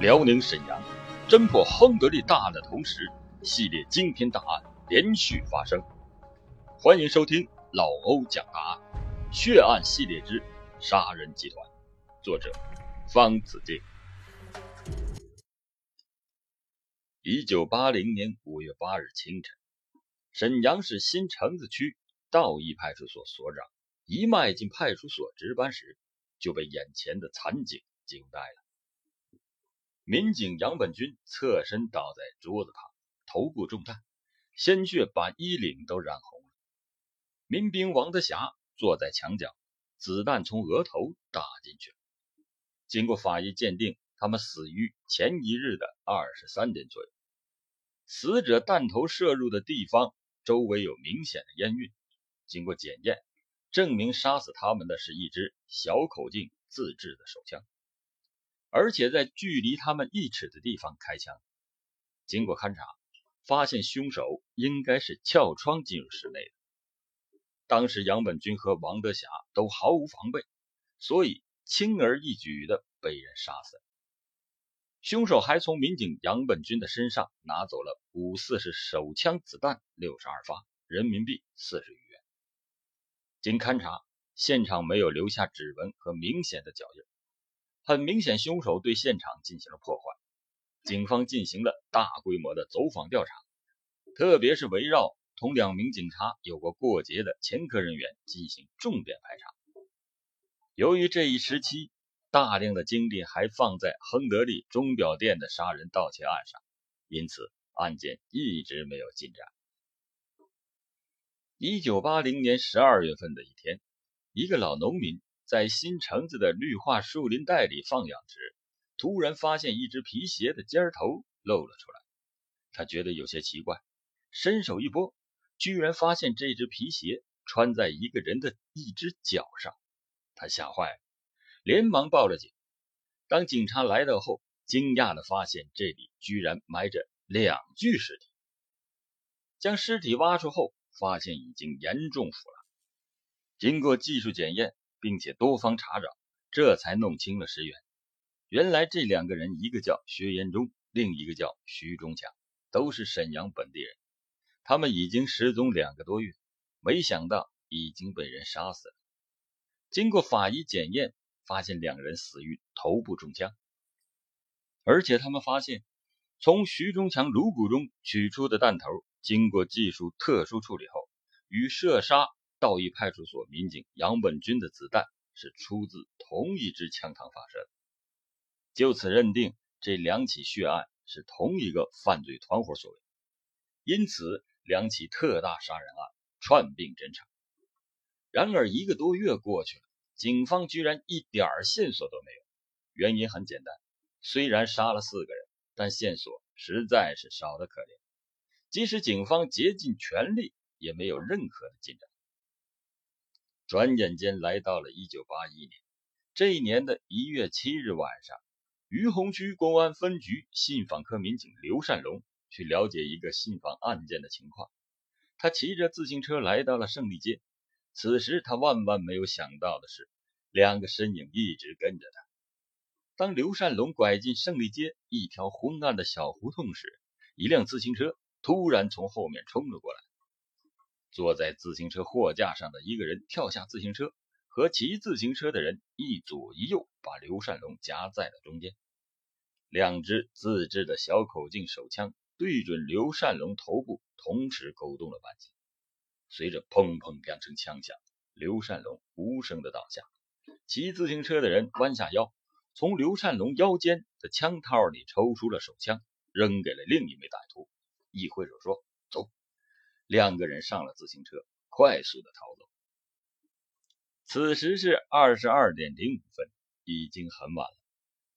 辽宁沈阳侦破亨德利大案的同时，系列惊天大案连续发生。欢迎收听老欧讲大案，血案系列之杀人集团，作者方子敬。一九八零年五月八日清晨，沈阳市新城子区道义派出所所长一迈进派出所值班时，就被眼前的惨景惊呆了。民警杨本军侧身倒在桌子旁，头部中弹，鲜血把衣领都染红了。民兵王德霞坐在墙角，子弹从额头打进去了。经过法医鉴定，他们死于前一日的二十三点左右。死者弹头射入的地方周围有明显的烟晕，经过检验，证明杀死他们的是一支小口径自制的手枪。而且在距离他们一尺的地方开枪。经过勘查，发现凶手应该是撬窗进入室内的。当时杨本军和王德霞都毫无防备，所以轻而易举的被人杀死。凶手还从民警杨本军的身上拿走了五四式手枪子弹六十二发，人民币四十余元。经勘查，现场没有留下指纹和明显的脚印。很明显，凶手对现场进行了破坏。警方进行了大规模的走访调查，特别是围绕同两名警察有过过节的前科人员进行重点排查。由于这一时期大量的精力还放在亨德利钟表店的杀人盗窃案上，因此案件一直没有进展。一九八零年十二月份的一天，一个老农民。在新城子的绿化树林带里放养时，突然发现一只皮鞋的尖头露了出来。他觉得有些奇怪，伸手一拨，居然发现这只皮鞋穿在一个人的一只脚上。他吓坏了，连忙报了警。当警察来到后，惊讶地发现这里居然埋着两具尸体。将尸体挖出后，发现已经严重腐烂。经过技术检验。并且多方查找，这才弄清了石原。原来这两个人，一个叫薛延忠，另一个叫徐忠强，都是沈阳本地人。他们已经失踪两个多月，没想到已经被人杀死了。经过法医检验，发现两人死于头部中枪，而且他们发现，从徐忠强颅骨中取出的弹头，经过技术特殊处理后，与射杀。道义派出所民警杨本军的子弹是出自同一支枪膛发射的，就此认定这两起血案是同一个犯罪团伙所为，因此两起特大杀人案串并侦查。然而一个多月过去了，警方居然一点线索都没有。原因很简单，虽然杀了四个人，但线索实在是少得可怜，即使警方竭尽全力，也没有任何的进展。转眼间来到了一九八一年，这一年的一月七日晚上，于洪区公安分局信访科民警刘善龙去了解一个信访案件的情况。他骑着自行车来到了胜利街，此时他万万没有想到的是，两个身影一直跟着他。当刘善龙拐进胜利街一条昏暗的小胡同时，一辆自行车突然从后面冲了过来。坐在自行车货架上的一个人跳下自行车，和骑自行车的人一左一右，把刘善龙夹在了中间。两支自制的小口径手枪对准刘善龙头部，同时勾动了扳机。随着砰砰两声枪响，刘善龙无声的倒下。骑自行车的人弯下腰，从刘善龙腰间的枪套里抽出了手枪，扔给了另一名歹徒，一挥手说：“。”两个人上了自行车，快速的逃走。此时是二十二点零五分，已经很晚了，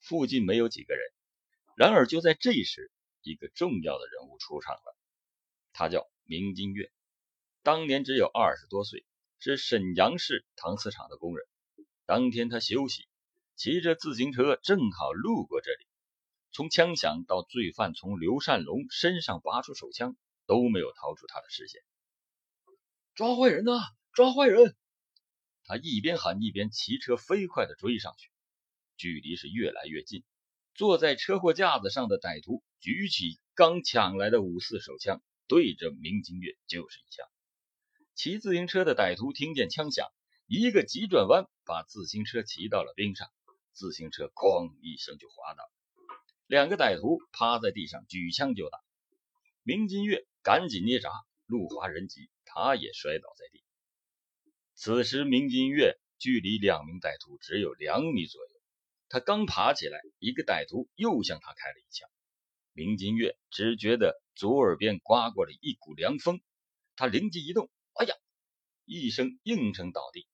附近没有几个人。然而就在这时，一个重要的人物出场了，他叫明金月，当年只有二十多岁，是沈阳市搪瓷厂的工人。当天他休息，骑着自行车正好路过这里。从枪响到罪犯从刘善龙身上拔出手枪。都没有逃出他的视线。抓坏人呐！抓坏人！他一边喊一边骑车飞快地追上去，距离是越来越近。坐在车货架子上的歹徒举起刚抢来的五四手枪，对着明金月就是一枪。骑自行车的歹徒听见枪响，一个急转弯，把自行车骑到了冰上，自行车哐一声就滑倒。两个歹徒趴在地上，举枪就打。明金月赶紧捏闸，路滑人急，他也摔倒在地。此时，明金月距离两名歹徒只有两米左右。他刚爬起来，一个歹徒又向他开了一枪。明金月只觉得左耳边刮过了一股凉风，他灵机一动，哎呀，一声应声倒地。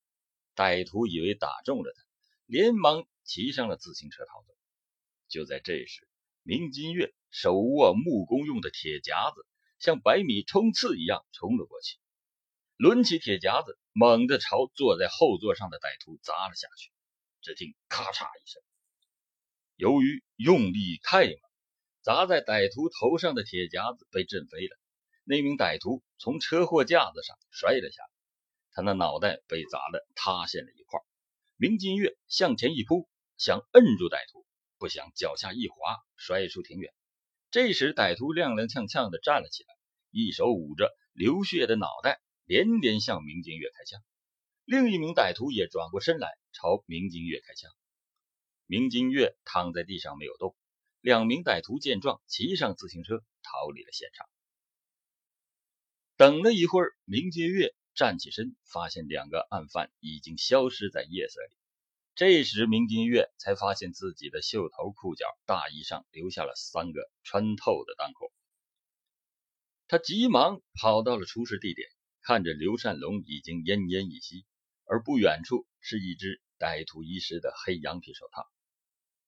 歹徒以为打中了他，连忙骑上了自行车逃走。就在这时，明金月手握木工用的铁夹子，像百米冲刺一样冲了过去，抡起铁夹子，猛地朝坐在后座上的歹徒砸了下去。只听咔嚓一声，由于用力太猛，砸在歹徒头上的铁夹子被震飞了。那名歹徒从车祸架子上摔了下来，他那脑袋被砸得塌陷了一块。明金月向前一扑，想摁住歹徒，不想脚下一滑，摔出挺远。这时，歹徒踉踉跄跄地站了起来，一手捂着流血的脑袋，连连向明金月开枪。另一名歹徒也转过身来，朝明金月开枪。明金月躺在地上没有动。两名歹徒见状，骑上自行车逃离了现场。等了一会儿，明金月站起身，发现两个案犯已经消失在夜色里。这时，明金月才发现自己的袖头、裤脚、大衣上留下了三个穿透的弹孔。他急忙跑到了出事地点，看着刘善龙已经奄奄一息。而不远处是一只歹徒遗失的黑羊皮手套。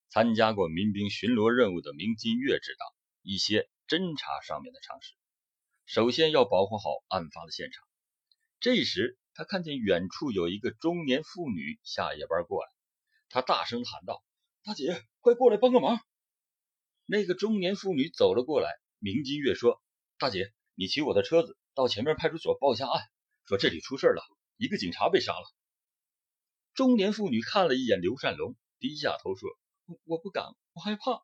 参加过民兵巡逻任务的明金月知道一些侦查上面的常识。首先要保护好案发的现场。这时，他看见远处有一个中年妇女下夜班过来，他大声喊道：“大姐，快过来帮个忙！”那个中年妇女走了过来。明金月说：“大姐，你骑我的车子到前面派出所报一下案，说这里出事了。”一个警察被杀了。中年妇女看了一眼刘善龙，低下头说：“我我不敢，我害怕。”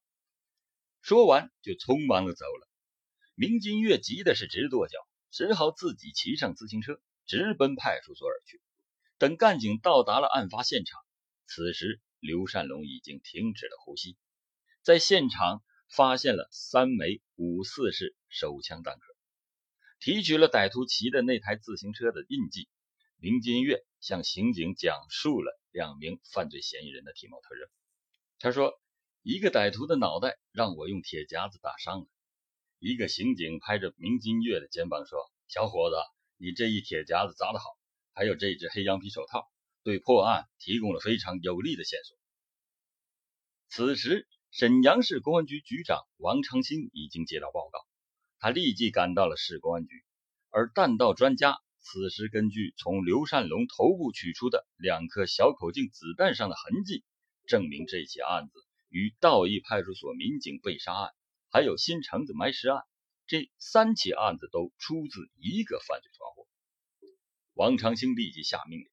说完就匆忙的走了。明金月急的是直跺脚，只好自己骑上自行车直奔派出所而去。等干警到达了案发现场，此时刘善龙已经停止了呼吸，在现场发现了三枚五四式手枪弹壳，提取了歹徒骑的那台自行车的印记。明金月向刑警讲述了两名犯罪嫌疑人的体貌特征。他说：“一个歹徒的脑袋让我用铁夹子打伤了。”一个刑警拍着明金月的肩膀说：“小伙子，你这一铁夹子砸得好，还有这只黑羊皮手套，对破案提供了非常有力的线索。”此时，沈阳市公安局局长王长兴已经接到报告，他立即赶到了市公安局，而弹道专家。此时，根据从刘善龙头部取出的两颗小口径子弹上的痕迹，证明这起案子与道义派出所民警被杀案，还有新城子埋尸案这三起案子都出自一个犯罪团伙。王长兴立即下命令，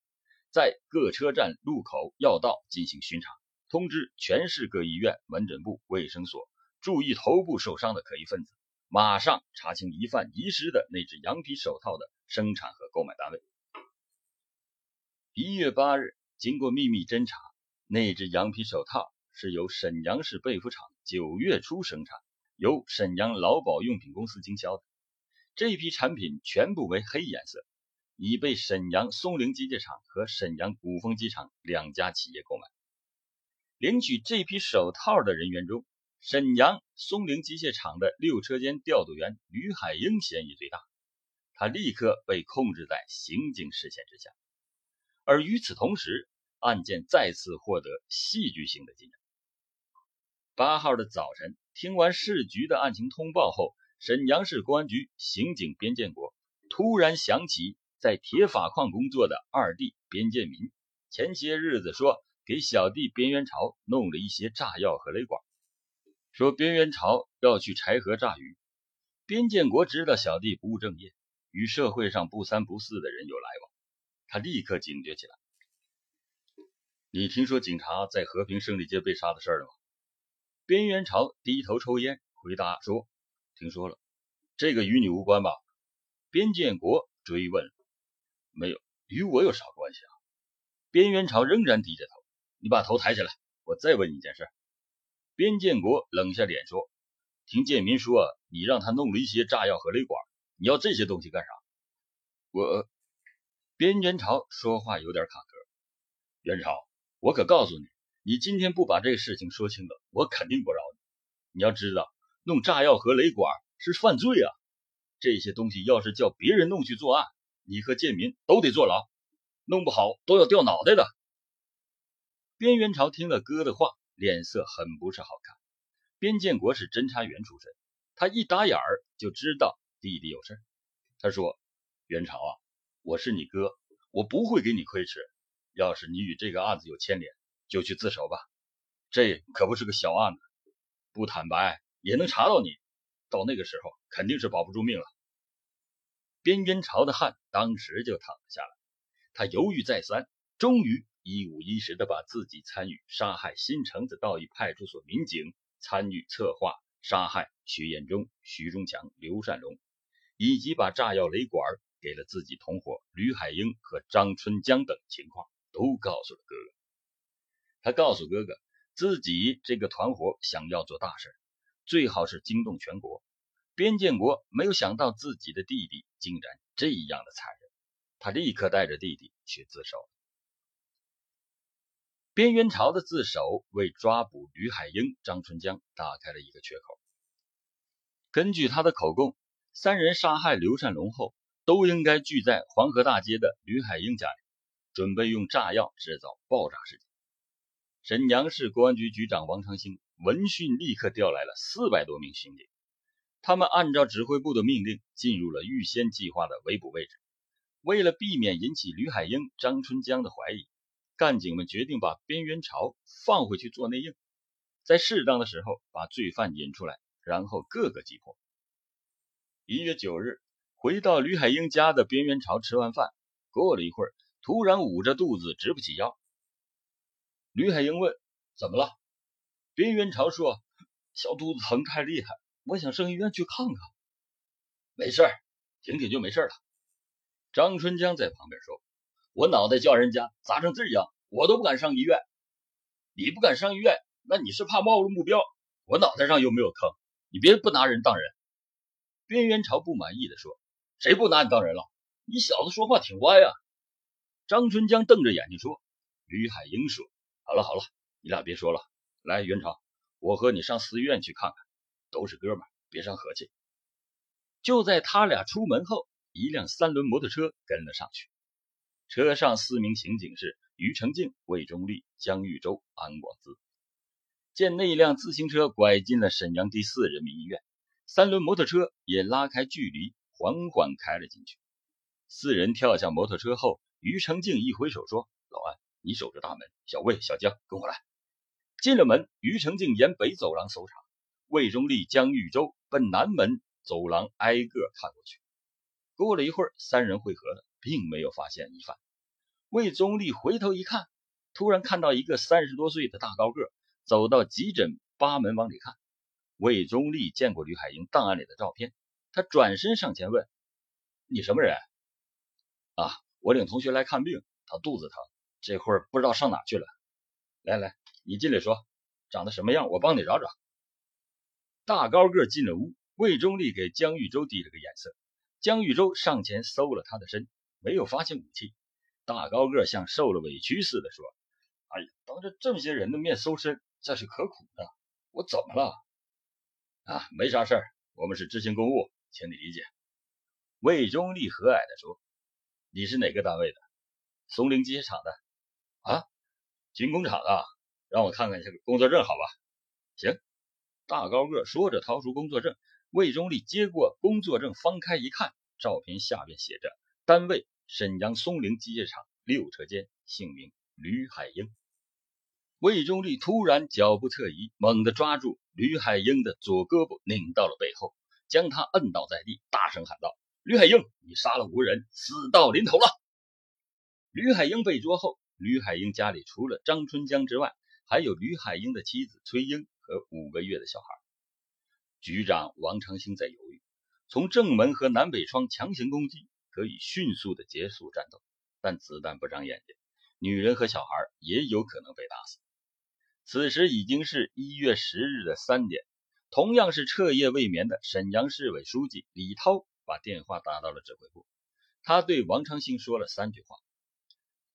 在各车站、路口、要道进行巡查，通知全市各医院、门诊部、卫生所，注意头部受伤的可疑分子，马上查清疑犯遗失的那只羊皮手套的。生产和购买单位。一月八日，经过秘密侦查，那只羊皮手套是由沈阳市被服厂九月初生产，由沈阳劳保用品公司经销的。这批产品全部为黑颜色，已被沈阳松陵机械厂和沈阳古风机厂两家企业购买。领取这批手套的人员中，沈阳松陵机械厂的六车间调度员吕海英嫌疑最大。他立刻被控制在刑警视线之下，而与此同时，案件再次获得戏剧性的进展。八号的早晨，听完市局的案情通报后，沈阳市公安局刑警边建国突然想起在铁法矿工作的二弟边建民，前些日子说给小弟边元朝弄了一些炸药和雷管，说边元朝要去柴河炸鱼。边建国知道小弟不务正业。与社会上不三不四的人有来往，他立刻警觉起来。你听说警察在和平胜利街被杀的事了吗？边元朝低头抽烟，回答说：“听说了，这个与你无关吧？”边建国追问：“没有，与我有啥关系啊？”边元朝仍然低着头。你把头抬起来，我再问你一件事。边建国冷下脸说：“听建民说，你让他弄了一些炸药和雷管，你要这些东西干啥？”我，边元朝说话有点卡壳。元朝，我可告诉你，你今天不把这个事情说清楚，我肯定不饶你。你要知道，弄炸药和雷管是犯罪啊！这些东西要是叫别人弄去作案，你和建民都得坐牢，弄不好都要掉脑袋的。边元朝听了哥的话，脸色很不是好看。边建国是侦查员出身，他一打眼儿就知道弟弟有事儿。他说：“元朝啊，我是你哥，我不会给你亏吃。要是你与这个案子有牵连，就去自首吧。这可不是个小案子，不坦白也能查到你。到那个时候，肯定是保不住命了。”边元朝的汗当时就淌了下来。他犹豫再三，终于。一五一十的把自己参与杀害新城子道义派出所民警、参与策划杀害徐延忠、徐忠强、刘善龙，以及把炸药雷管给了自己同伙吕海英和张春江等情况，都告诉了哥哥。他告诉哥哥，自己这个团伙想要做大事，最好是惊动全国。边建国没有想到自己的弟弟竟然这样的残忍，他立刻带着弟弟去自首。边元朝的自首为抓捕吕海英、张春江打开了一个缺口。根据他的口供，三人杀害刘善龙后，都应该聚在黄河大街的吕海英家里，准备用炸药制造爆炸事件。沈阳市公安局局长王长兴闻讯，立刻调来了四百多名刑警，他们按照指挥部的命令，进入了预先计划的围捕位置。为了避免引起吕海英、张春江的怀疑。干警们决定把边元朝放回去做内应，在适当的时候把罪犯引出来，然后各个击破。一月九日，回到吕海英家的边元朝吃完饭，过了一会儿，突然捂着肚子直不起腰。吕海英问：“怎么了？”边元朝说：“小肚子疼太厉害，我想上医院去看看。”没事儿，挺挺就没事了。张春江在旁边说。我脑袋叫人家砸成这样，我都不敢上医院。你不敢上医院，那你是怕暴露目标。我脑袋上又没有坑，你别不拿人当人。边元朝不满意的说：“谁不拿你当人了？你小子说话挺歪啊！”张春江瞪着眼睛说：“吕海英说，好了好了，你俩别说了。来，元朝，我和你上四医院去看看，都是哥们，别伤和气。”就在他俩出门后，一辆三轮摩托车跟了上去。车上四名刑警是于成静、魏忠立、江玉洲、安广资。见那辆自行车拐进了沈阳第四人民医院，三轮摩托车也拉开距离，缓缓开了进去。四人跳下摩托车后，于成静一挥手说：“老安，你守着大门。小魏、小江，跟我来。”进了门，于成静沿北走廊搜查，魏忠立、江玉洲奔南门走廊挨个看过去。过了一会儿，三人汇合了。并没有发现疑犯。魏忠立回头一看，突然看到一个三十多岁的大高个走到急诊八门往里看。魏忠立见过吕海英档案里的照片，他转身上前问：“你什么人？”“啊，我领同学来看病，他肚子疼，这会儿不知道上哪去了。”“来来，你进来说，长得什么样？我帮你找找。”大高个进了屋，魏忠立给江玉洲递了个眼色，江玉洲上前搜了他的身。没有发现武器，大高个像受了委屈似的说：“哎呀，当着这么些人的面搜身，这是可苦的。我怎么了？啊，没啥事儿，我们是执行公务，请你理解。”魏忠立和蔼地说：“你是哪个单位的？松林机械厂的？啊，军工厂的？让我看看这个工作证，好吧？行。”大高个说着，掏出工作证。魏忠立接过工作证，翻开一看，照片下边写着单位。沈阳松陵机械厂六车间，姓名吕海英。魏忠立突然脚步侧移，猛地抓住吕海英的左胳膊，拧到了背后，将他摁倒在地，大声喊道：“吕海英，你杀了无人，死到临头了！”吕海英被捉后，吕海英家里除了张春江之外，还有吕海英的妻子崔英和五个月的小孩。局长王长兴在犹豫，从正门和南北窗强行攻击，可以迅速的结束战斗，但子弹不长眼睛，女人和小孩也有可能被打死。此时已经是一月十日的三点，同样是彻夜未眠的沈阳市委书记李涛把电话打到了指挥部，他对王长兴说了三句话：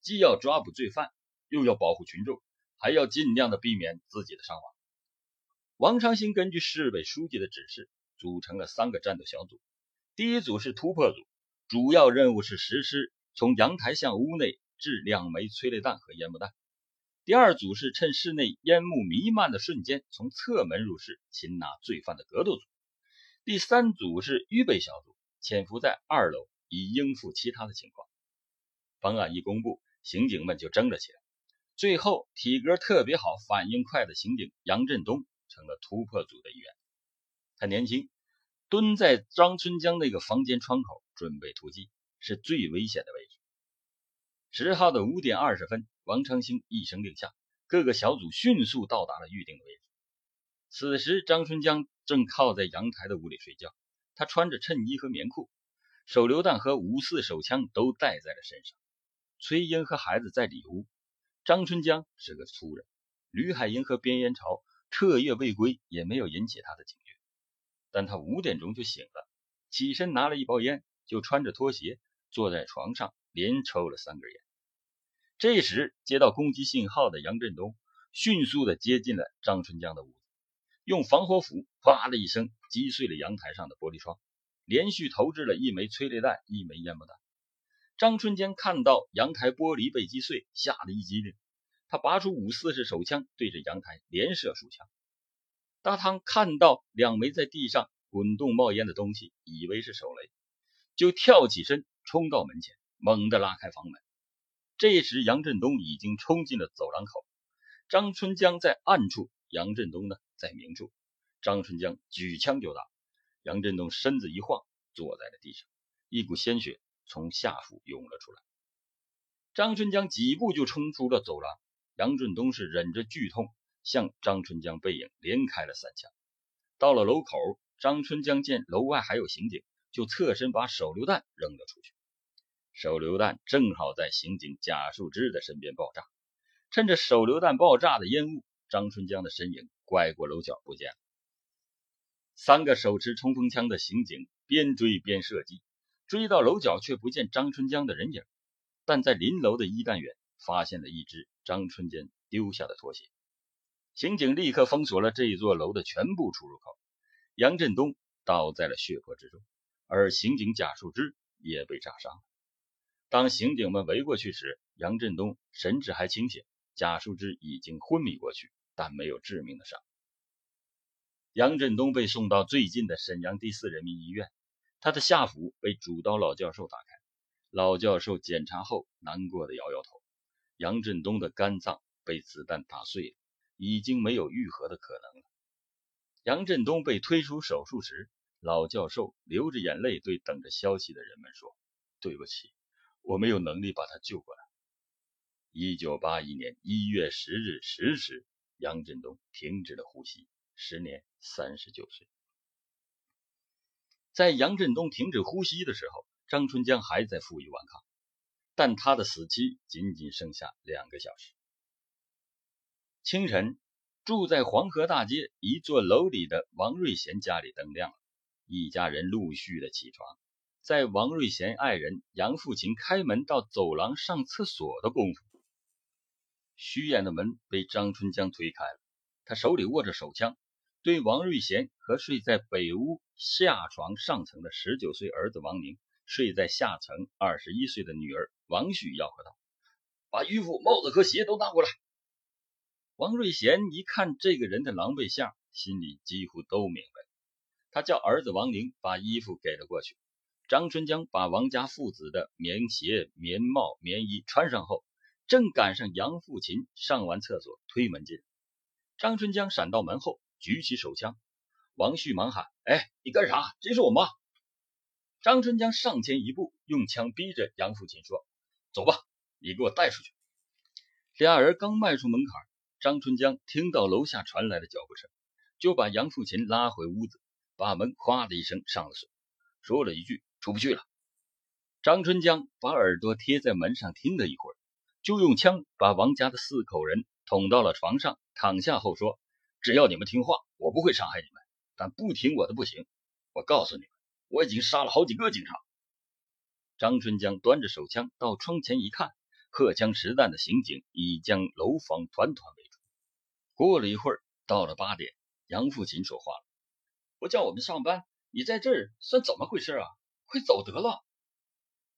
既要抓捕罪犯，又要保护群众。还要尽量的避免自己的伤亡。王长兴根据市委书记的指示，组成了三个战斗小组。第一组是突破组，主要任务是实施从阳台向屋内掷两枚催泪弹和烟幕弹。第二组是趁室内烟幕弥漫的瞬间，从侧门入室擒拿罪犯的格斗组。第三组是预备小组，潜伏在二楼，以应付其他的情况。方案一公布，刑警们就争了起来。最后，体格特别好、反应快的刑警杨振东成了突破组的一员。他年轻，蹲在张春江那个房间窗口准备突击，是最危险的位置。十号的五点二十分，王长兴一声令下，各个小组迅速到达了预定的位置。此时，张春江正靠在阳台的屋里睡觉，他穿着衬衣和棉裤，手榴弹和五四手枪都带在了身上。崔英和孩子在里屋。张春江是个粗人，吕海英和边延朝彻夜未归，也没有引起他的警觉。但他五点钟就醒了，起身拿了一包烟，就穿着拖鞋坐在床上，连抽了三根烟。这时接到攻击信号的杨振东迅速的接近了张春江的屋子，用防火斧“啪”的一声击碎了阳台上的玻璃窗，连续投掷了一枚催泪弹，一枚烟幕弹。张春江看到阳台玻璃被击碎，吓得一激灵，他拔出五四式手枪，对着阳台连射数枪。大汤看到两枚在地上滚动冒烟的东西，以为是手雷，就跳起身冲到门前，猛地拉开房门。这时杨振东已经冲进了走廊口，张春江在暗处，杨振东呢在明处。张春江举枪就打，杨振东身子一晃，坐在了地上，一股鲜血。从下腹涌了出来，张春江几步就冲出了走廊。杨振东是忍着剧痛，向张春江背影连开了三枪。到了楼口，张春江见楼外还有刑警，就侧身把手榴弹扔了出去。手榴弹正好在刑警贾树枝的身边爆炸，趁着手榴弹爆炸的烟雾，张春江的身影拐过楼角不见了。三个手持冲锋枪的刑警边追边射击。追到楼角，却不见张春江的人影，但在临楼的一干员发现了一只张春坚丢下的拖鞋。刑警立刻封锁了这一座楼的全部出入口。杨振东倒在了血泊之中，而刑警贾树枝也被炸伤。当刑警们围过去时，杨振东神志还清醒，贾树枝已经昏迷过去，但没有致命的伤。杨振东被送到最近的沈阳第四人民医院。他的下腹被主刀老教授打开，老教授检查后难过的摇摇头。杨振东的肝脏被子弹打碎了，已经没有愈合的可能了。杨振东被推出手术室，老教授流着眼泪对等着消息的人们说：“对不起，我没有能力把他救过来。”一九八一年一月十日十时，杨振东停止了呼吸，时年三十九岁。在杨振东停止呼吸的时候，张春江还在负隅顽抗，但他的死期仅仅剩下两个小时。清晨，住在黄河大街一座楼里的王瑞贤家里灯亮了，一家人陆续的起床。在王瑞贤爱人杨富琴开门到走廊上厕所的功夫，虚掩的门被张春江推开了，他手里握着手枪。对王瑞贤和睡在北屋下床上层的十九岁儿子王宁，睡在下层二十一岁的女儿王旭吆喝道：“把衣服、帽子和鞋都拿过来。”王瑞贤一看这个人的狼狈相，心里几乎都明白。他叫儿子王宁把衣服给了过去。张春江把王家父子的棉鞋、棉帽、棉衣穿上后，正赶上杨富琴上完厕所推门进。张春江闪到门后。举起手枪，王旭忙喊：“哎，你干啥？这是我妈！”张春江上前一步，用枪逼着杨富琴说：“走吧，你给我带出去。”俩人刚迈出门槛，张春江听到楼下传来的脚步声，就把杨富琴拉回屋子，把门咵的一声上了锁，说了一句“出不去了”。张春江把耳朵贴在门上听了一会儿，就用枪把王家的四口人捅到了床上，躺下后说：“只要你们听话，我不会伤害你们。但不听我的不行。我告诉你们，我已经杀了好几个警察。”张春江端着手枪到窗前一看，荷枪实弹的刑警已将楼房团团围住。过了一会儿，到了八点，杨富琴说话了：“不叫我们上班，你在这儿算怎么回事啊？快走得了！”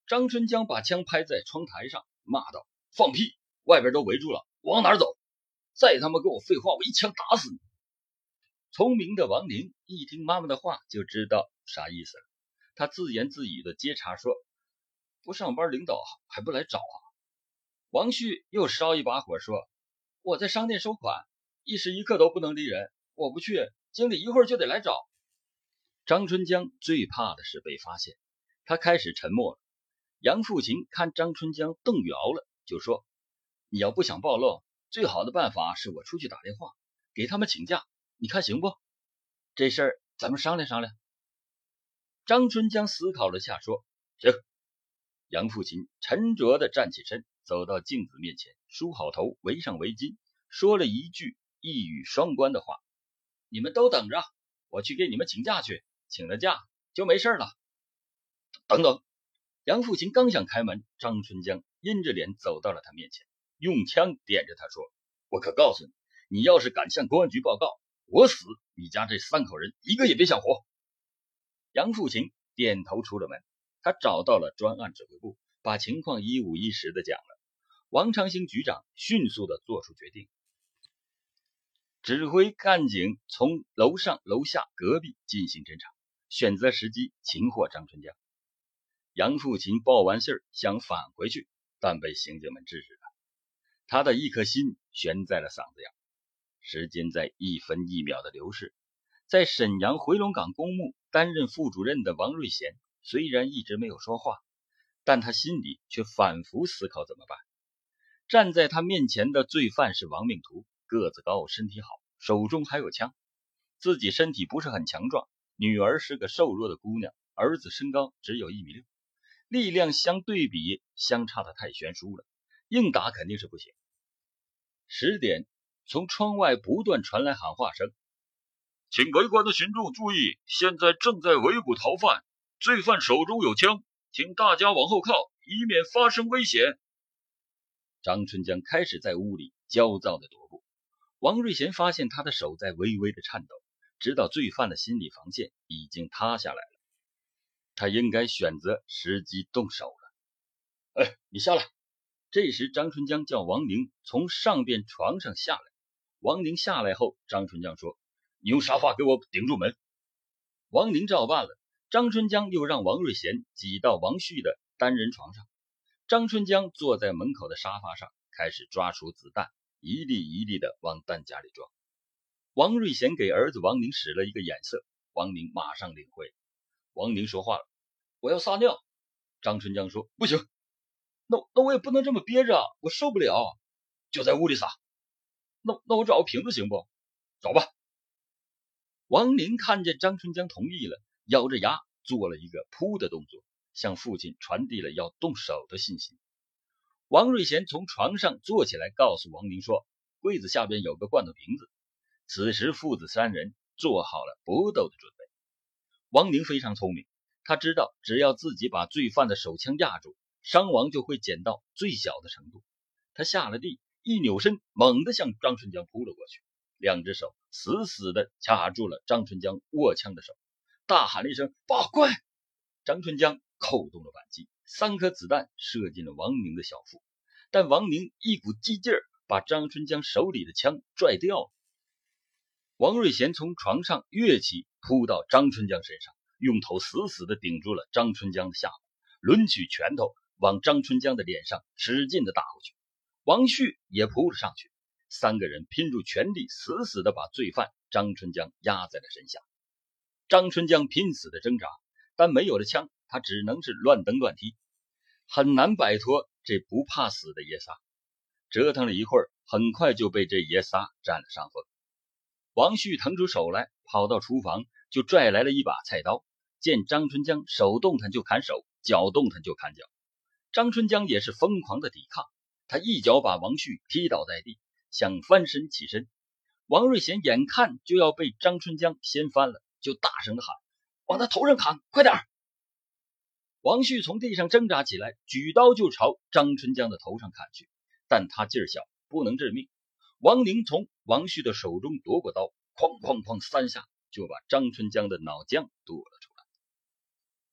张春江把枪拍在窗台上，骂道：“放屁！外边都围住了，往哪走？再他妈跟我废话，我一枪打死你！”聪明的王玲一听妈妈的话，就知道啥意思了。他自言自语的接茬说：“不上班，领导还不来找啊？”王旭又烧一把火说：“我在商店收款，一时一刻都不能离人，我不去，经理一会儿就得来找。”张春江最怕的是被发现，他开始沉默了。杨富琴看张春江动摇了，就说：“你要不想暴露，最好的办法是我出去打电话给他们请假，你看行不？这事儿咱们商量商量。”张春江思考了下，说：“行。”杨富琴沉着地站起身，走到镜子面前，梳好头，围上围巾，说了一句一语双关的话：“你们都等着，我去给你们请假去，请了假就没事了。”等等。杨富琴刚想开门，张春江阴着脸走到了他面前，用枪点着他说：“我可告诉你，你要是敢向公安局报告，我死，你家这三口人一个也别想活。”杨富琴点头出了门，他找到了专案指挥部，把情况一五一十的讲了。王长兴局长迅速的做出决定，指挥干警从楼上楼下隔壁进行侦查，选择时机擒获张春江。杨富琴报完信儿，想返回去，但被刑警们制止了。他的一颗心悬在了嗓子眼。时间在一分一秒的流逝。在沈阳回龙岗公墓担任副主任的王瑞贤，虽然一直没有说话，但他心里却反复思考怎么办。站在他面前的罪犯是王命徒，个子高，身体好，手中还有枪。自己身体不是很强壮，女儿是个瘦弱的姑娘，儿子身高只有一米六。力量相对比相差的太悬殊了，硬打肯定是不行。十点，从窗外不断传来喊话声：“请围观的群众注意，现在正在围捕逃犯，罪犯手中有枪，请大家往后靠，以免发生危险。”张春江开始在屋里焦躁的踱步。王瑞贤发现他的手在微微的颤抖，知道罪犯的心理防线已经塌下来了。他应该选择时机动手了。哎，你下来。这时，张春江叫王宁从上边床上下来。王宁下来后，张春江说：“你用沙发给我顶住门。”王宁照办了。张春江又让王瑞贤挤到王旭的单人床上。张春江坐在门口的沙发上，开始抓出子弹，一粒一粒的往弹夹里装。王瑞贤给儿子王宁使了一个眼色，王宁马上领会。王宁说话了。我要撒尿，张春江说：“不行，那那我也不能这么憋着，我受不了。就在屋里撒。那那我找个瓶子行不？找吧。”王宁看见张春江同意了，咬着牙做了一个扑的动作，向父亲传递了要动手的信息。王瑞贤从床上坐起来，告诉王宁说：“柜子下边有个罐头瓶子。”此时，父子三人做好了搏斗的准备。王宁非常聪明。他知道，只要自己把罪犯的手枪压住，伤亡就会减到最小的程度。他下了地，一扭身，猛地向张春江扑了过去，两只手死死地卡住了张春江握枪的手，大喊了一声：“报官！”张春江扣动了扳机，三颗子弹射进了王宁的小腹，但王宁一股激劲儿把张春江手里的枪拽掉了。王瑞贤从床上跃起，扑到张春江身上。用头死死地顶住了张春江的下巴，抡起拳头往张春江的脸上使劲地打过去。王旭也扑了上去，三个人拼住全力，死死地把罪犯张春江压在了身下。张春江拼死的挣扎，但没有了枪，他只能是乱蹬乱踢，很难摆脱这不怕死的爷仨。折腾了一会儿，很快就被这爷仨占了上风。王旭腾出手来，跑到厨房就拽来了一把菜刀。见张春江手动弹就砍手，脚动弹就砍脚。张春江也是疯狂的抵抗，他一脚把王旭踢倒在地，想翻身起身。王瑞贤眼看就要被张春江掀翻了，就大声的喊：“往他头上砍，快点！”王旭从地上挣扎起来，举刀就朝张春江的头上砍去，但他劲儿小，不能致命。王宁从王旭的手中夺过刀，哐哐哐三下就把张春江的脑浆剁了出来。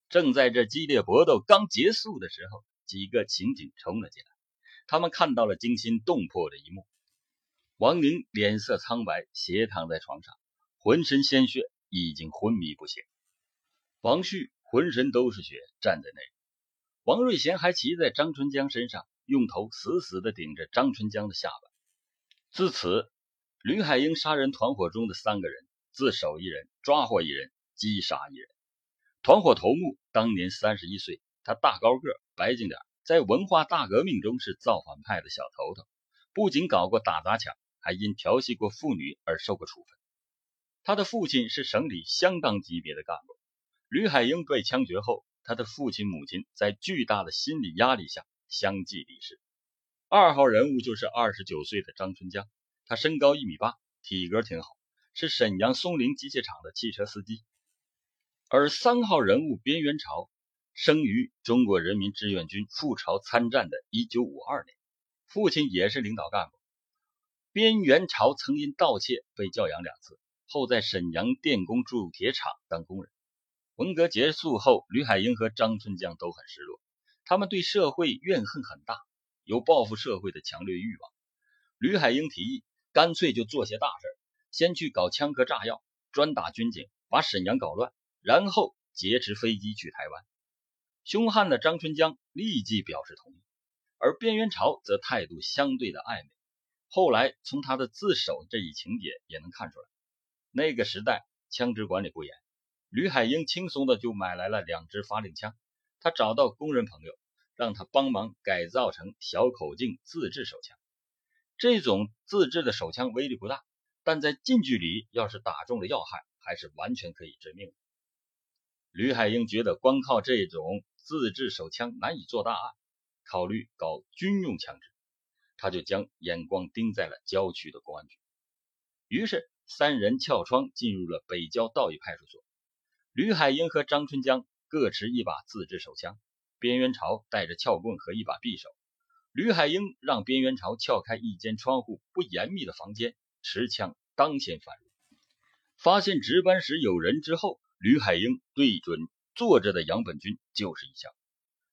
正在这激烈搏斗刚结束的时候，几个刑警冲了进来，他们看到了惊心动魄的一幕：王宁脸色苍白，斜躺在床上，浑身鲜血，已经昏迷不醒；王旭浑身都是血，站在那里；王瑞贤还骑在张春江身上，用头死死地顶着张春江的下巴。自此，吕海英杀人团伙中的三个人自首一人，抓获一人，击杀一人。团伙头目当年三十一岁，他大高个，白净点，在文化大革命中是造反派的小头头，不仅搞过打砸抢，还因调戏过妇女而受过处分。他的父亲是省里相当级别的干部。吕海英被枪决后，他的父亲母亲在巨大的心理压力下相继离世。二号人物就是二十九岁的张春江，他身高一米八，体格挺好，是沈阳松陵机械厂的汽车司机。而三号人物边元朝，生于中国人民志愿军赴朝参战的一九五二年，父亲也是领导干部。边元朝曾因盗窃被教养两次，后在沈阳电工铸铁厂当工人。文革结束后，吕海英和张春江都很失落，他们对社会怨恨很大。有报复社会的强烈欲望，吕海英提议，干脆就做些大事先去搞枪壳炸药，专打军警，把沈阳搞乱，然后劫持飞机去台湾。凶悍的张春江立即表示同意，而边元朝则态度相对的暧昧。后来从他的自首这一情节也能看出来，那个时代枪支管理不严，吕海英轻松的就买来了两支发令枪，他找到工人朋友。让他帮忙改造成小口径自制手枪。这种自制的手枪威力不大，但在近距离要是打中了要害，还是完全可以致命的。吕海英觉得光靠这种自制手枪难以做大案，考虑搞军用枪支，他就将眼光盯在了郊区的公安局。于是三人撬窗进入了北郊道义派出所。吕海英和张春江各持一把自制手枪。边元朝带着撬棍和一把匕首，吕海英让边元朝撬开一间窗户不严密的房间，持枪当先翻入。发现值班室有人之后，吕海英对准坐着的杨本军就是一枪，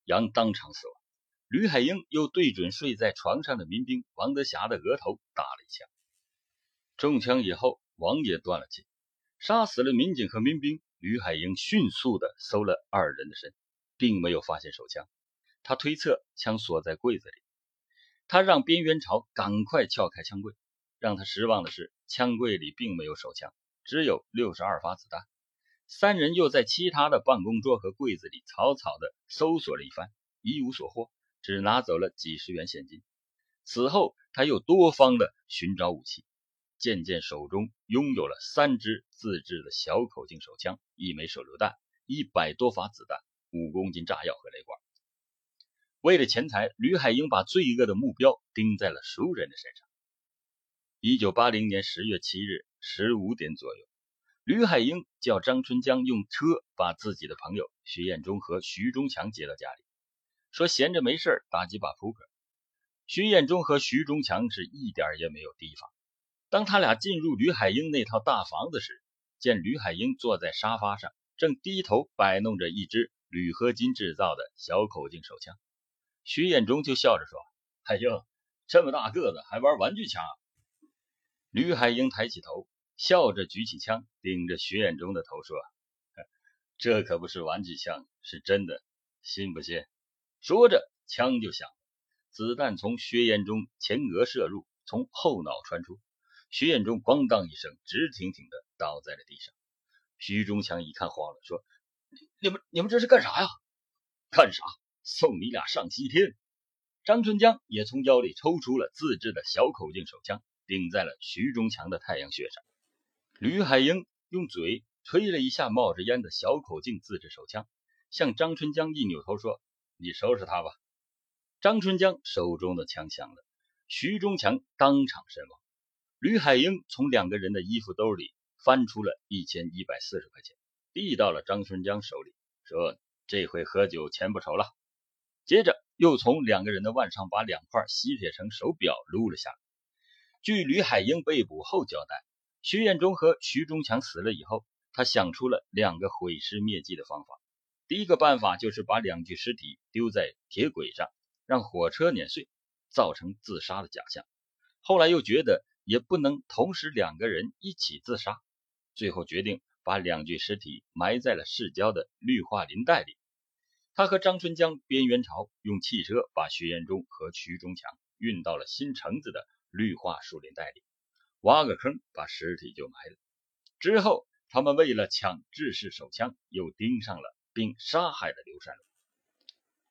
杨当场死亡。吕海英又对准睡在床上的民兵王德霞的额头打了一枪。中枪以后，王也断了气，杀死了民警和民兵。吕海英迅速地搜了二人的身。并没有发现手枪，他推测枪锁在柜子里。他让边元朝赶快撬开枪柜，让他失望的是，枪柜里并没有手枪，只有六十二发子弹。三人又在其他的办公桌和柜子里草草的搜索了一番，一无所获，只拿走了几十元现金。此后，他又多方的寻找武器，渐渐手中拥有了三支自制的小口径手枪、一枚手榴弹、一百多发子弹。五公斤炸药和雷管。为了钱财，吕海英把罪恶的目标盯在了熟人的身上。一九八零年十月七日十五点左右，吕海英叫张春江用车把自己的朋友徐彦忠和徐忠强接到家里，说闲着没事打几把扑克。徐彦忠和徐忠强是一点也没有提防。当他俩进入吕海英那套大房子时，见吕海英坐在沙发上，正低头摆弄着一只。铝合金制造的小口径手枪，徐彦忠就笑着说：“海英，这么大个子还玩玩具枪？”吕海英抬起头，笑着举起枪，顶着徐彦忠的头说：“这可不是玩具枪，是真的，信不信？”说着，枪就响，子弹从薛彦忠前额射入，从后脑穿出，徐彦忠咣当一声，直挺挺的倒在了地上。徐忠强一看慌了，说。你们你们这是干啥呀？干啥？送你俩上西天！张春江也从腰里抽出了自制的小口径手枪，顶在了徐忠强的太阳穴上。吕海英用嘴吹了一下冒着烟的小口径自制手枪，向张春江一扭头说：“你收拾他吧。”张春江手中的枪响了，徐忠强当场身亡。吕海英从两个人的衣服兜里翻出了一千一百四十块钱，递到了张春江手里，说：“这回喝酒钱不愁了。”接着又从两个人的腕上把两块吸铁城手表撸了下来。据吕海英被捕后交代。徐彦忠和徐忠强死了以后，他想出了两个毁尸灭迹的方法。第一个办法就是把两具尸体丢在铁轨上，让火车碾碎，造成自杀的假象。后来又觉得也不能同时两个人一起自杀，最后决定把两具尸体埋在了市郊的绿化林带里。他和张春江、边元朝用汽车把徐延中和徐忠强运到了新城子的绿化树林带里。挖个坑，把尸体就埋了。之后，他们为了抢制式手枪，又盯上了并杀害了刘善龙。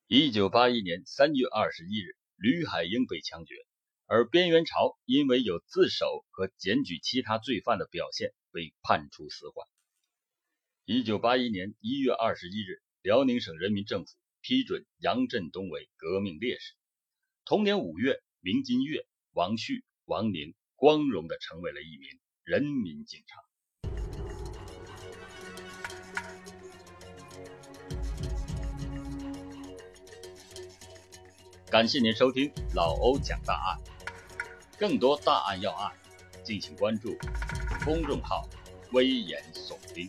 一九八一年三月二十一日，吕海英被枪决，而边元朝因为有自首和检举其他罪犯的表现，被判处死缓。一九八一年一月二十一日，辽宁省人民政府批准杨振东为革命烈士。同年五月，明金月、王旭、王宁。光荣的成为了一名人民警察。感谢您收听老欧讲大案，更多大案要案，敬请关注公众号“危言耸听”。